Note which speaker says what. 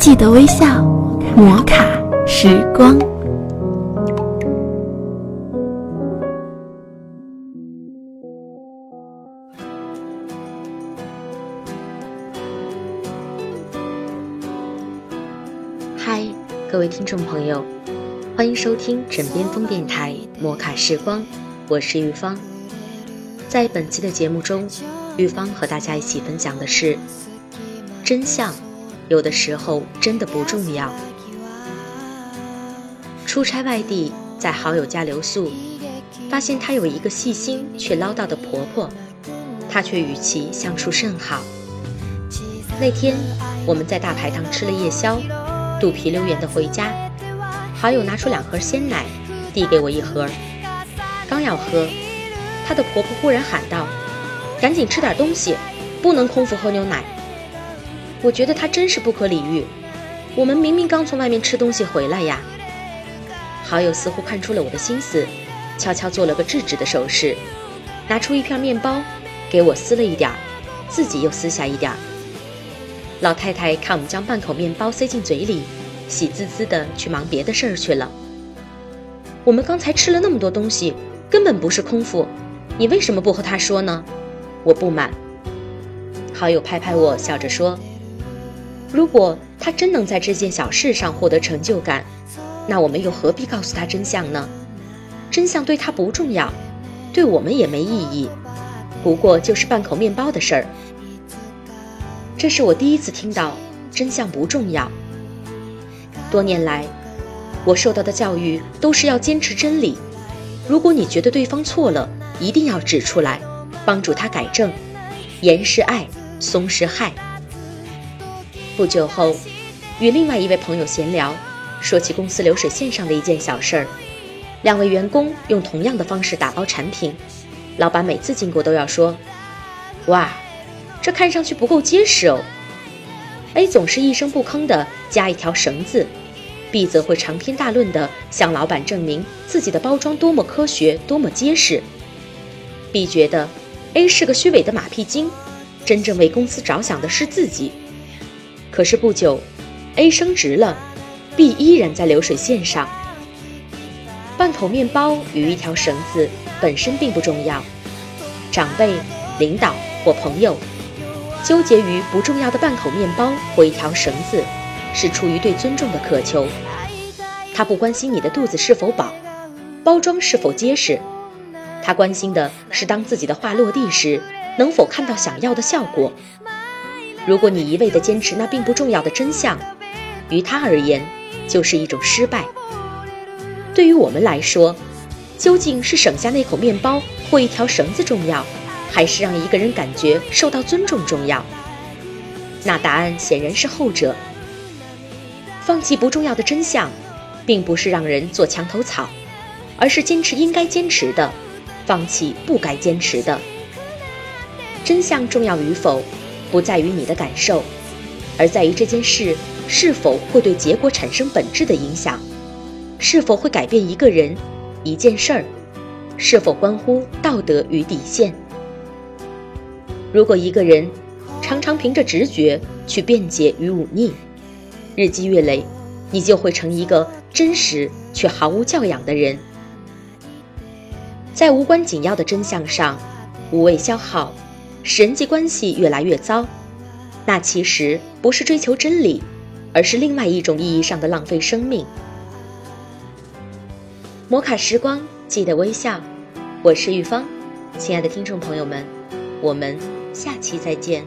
Speaker 1: 记得微笑，摩卡时光。
Speaker 2: 嗨，各位听众朋友，欢迎收听枕边风电台摩卡时光，我是玉芳。在本期的节目中，玉芳和大家一起分享的是真相。有的时候真的不重要。出差外地，在好友家留宿，发现她有一个细心却唠叨的婆婆，她却与其相处甚好。那天我们在大排档吃了夜宵，肚皮溜圆的回家，好友拿出两盒鲜奶，递给我一盒，刚要喝，她的婆婆忽然喊道：“赶紧吃点东西，不能空腹喝牛奶。”我觉得他真是不可理喻。我们明明刚从外面吃东西回来呀。好友似乎看出了我的心思，悄悄做了个制止的手势，拿出一片面包，给我撕了一点儿，自己又撕下一点儿。老太太看我们将半口面包塞进嘴里，喜滋滋的去忙别的事儿去了。我们刚才吃了那么多东西，根本不是空腹，你为什么不和他说呢？我不满。好友拍拍我，笑着说。如果他真能在这件小事上获得成就感，那我们又何必告诉他真相呢？真相对他不重要，对我们也没意义，不过就是半口面包的事儿。这是我第一次听到真相不重要。多年来，我受到的教育都是要坚持真理。如果你觉得对方错了，一定要指出来，帮助他改正。严是爱，松是害。不久后，与另外一位朋友闲聊，说起公司流水线上的一件小事儿。两位员工用同样的方式打包产品，老板每次经过都要说：“哇，这看上去不够结实哦。”A 总是一声不吭地加一条绳子，B 则会长篇大论地向老板证明自己的包装多么科学、多么结实。B 觉得 A 是个虚伪的马屁精，真正为公司着想的是自己。可是不久，A 升职了，B 依然在流水线上。半口面包与一条绳子本身并不重要，长辈、领导或朋友纠结于不重要的半口面包或一条绳子，是出于对尊重的渴求。他不关心你的肚子是否饱，包装是否结实，他关心的是当自己的话落地时，能否看到想要的效果。如果你一味地坚持那并不重要的真相，于他而言就是一种失败。对于我们来说，究竟是省下那口面包或一条绳子重要，还是让一个人感觉受到尊重重要？那答案显然是后者。放弃不重要的真相，并不是让人做墙头草，而是坚持应该坚持的，放弃不该坚持的。真相重要与否？不在于你的感受，而在于这件事是否会对结果产生本质的影响，是否会改变一个人、一件事儿，是否关乎道德与底线。如果一个人常常凭着直觉去辩解与忤逆，日积月累，你就会成一个真实却毫无教养的人。在无关紧要的真相上，无谓消耗。人际关系越来越糟，那其实不是追求真理，而是另外一种意义上的浪费生命。摩卡时光，记得微笑。我是玉芳，亲爱的听众朋友们，我们下期再见。